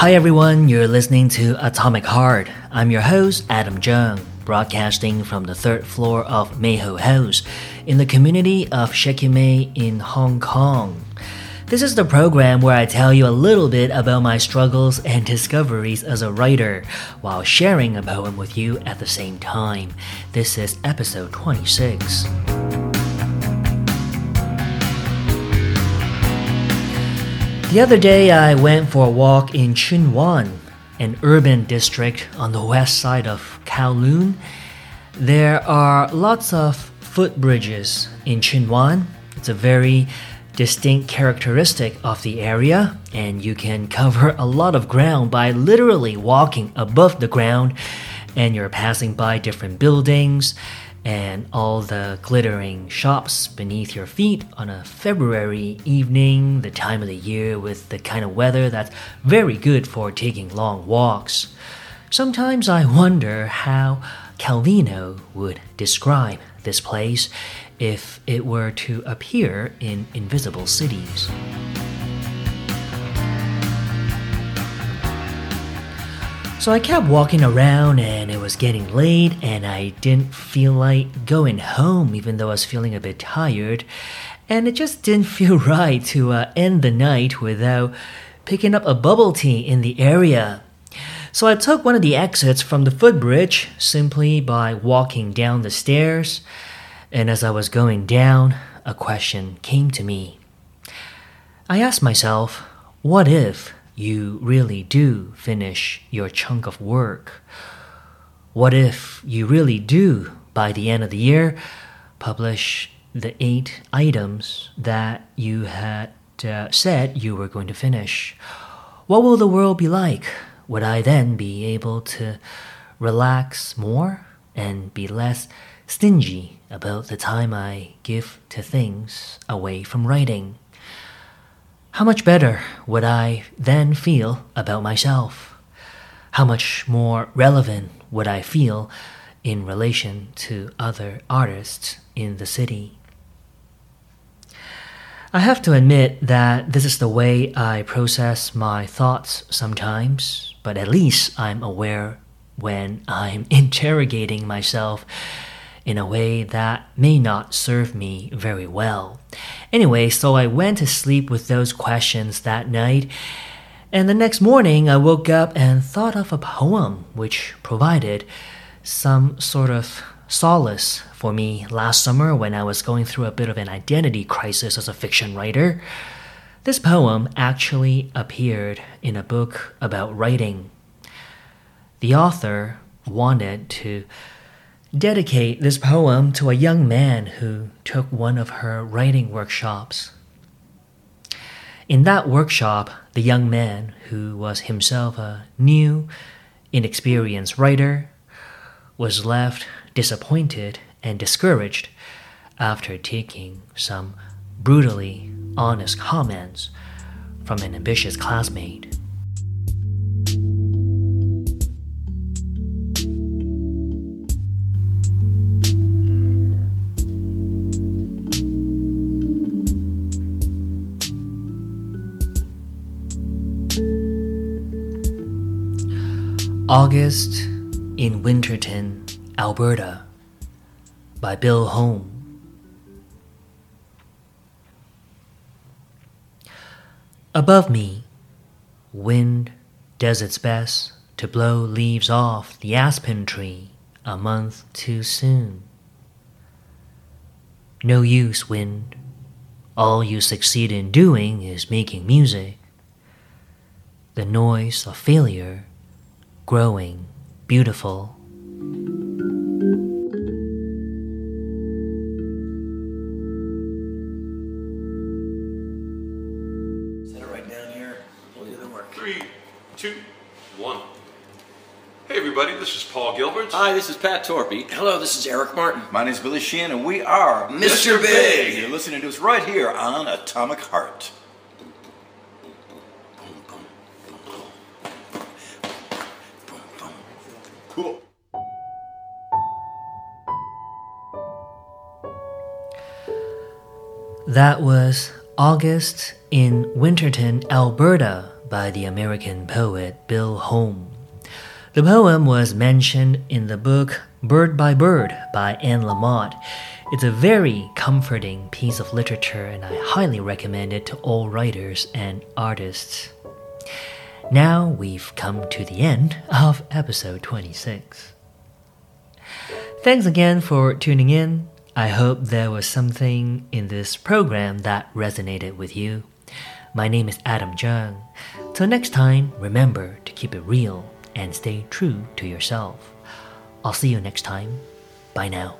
Hi everyone, you're listening to Atomic Heart. I'm your host, Adam Jung, broadcasting from the third floor of Mei Ho House in the community of Shek Kip Mei in Hong Kong. This is the program where I tell you a little bit about my struggles and discoveries as a writer while sharing a poem with you at the same time. This is episode 26. The other day, I went for a walk in Tsuen Wan, an urban district on the west side of Kowloon. There are lots of footbridges in Tsuen Wan. It's a very distinct characteristic of the area, and you can cover a lot of ground by literally walking above the ground, and you're passing by different buildings and all the glittering shops beneath your feet on a February evening, the time of the year with the kind of weather that's very good for taking long walks. Sometimes I wonder how Calvino would describe this place if it were to appear in Invisible Cities. So I kept walking around and it was getting late and I didn't feel like going home even though I was feeling a bit tired. And it just didn't feel right to uh, end the night without picking up a bubble tea in the area. So I took one of the exits from the footbridge simply by walking down the stairs. And as I was going down, a question came to me. I asked myself, what if you really do finish your chunk of work? What if you really do, by the end of the year, publish the eight items that you had uh, said you were going to finish? What will the world be like? Would I then be able to relax more and be less stingy about the time I give to things away from writing? How much better would I then feel about myself? How much more relevant would I feel in relation to other artists in the city? I have to admit that this is the way I process my thoughts sometimes, but at least I'm aware when I'm interrogating myself in a way that may not serve me very well. Anyway, so I went to sleep with those questions that night. And the next morning, I woke up and thought of a poem which provided some sort of solace for me last summer when I was going through a bit of an identity crisis as a fiction writer. This poem actually appeared in a book about writing. The author wanted to dedicate this poem to a young man who took one of her writing workshops. In that workshop, the young man, who was himself a new, inexperienced writer, was left disappointed and discouraged after taking some brutally honest comments from an ambitious classmate. August in Waterton, Alberta by Bill Holm. Above me, wind does its best to blow leaves off the aspen tree a month too soon. No use, wind. All you succeed in doing is making music. The noise of failure growing, beautiful. Set it right down here. We'll do the work. Three, two, one. Hey everybody. This is Paul Gilbert. Hi, this is Pat Torpey. Hello, this is Eric Martin. My name is Billy Sheehan, and we are Mr. Big. You're listening to us right here on Atomic Heart. That was August in Waterton, Alberta by the American poet Bill Holm. The poem was mentioned in the book Bird by Bird by Anne Lamott. It's a very comforting piece of literature, and I highly recommend it to all writers and artists. Now we've come to the end of episode 26. Thanks again for tuning in. I hope there was something in this program that resonated with you. My name is Adam Jung. Till next time, remember to keep it real and stay true to yourself. I'll see you next time. Bye now.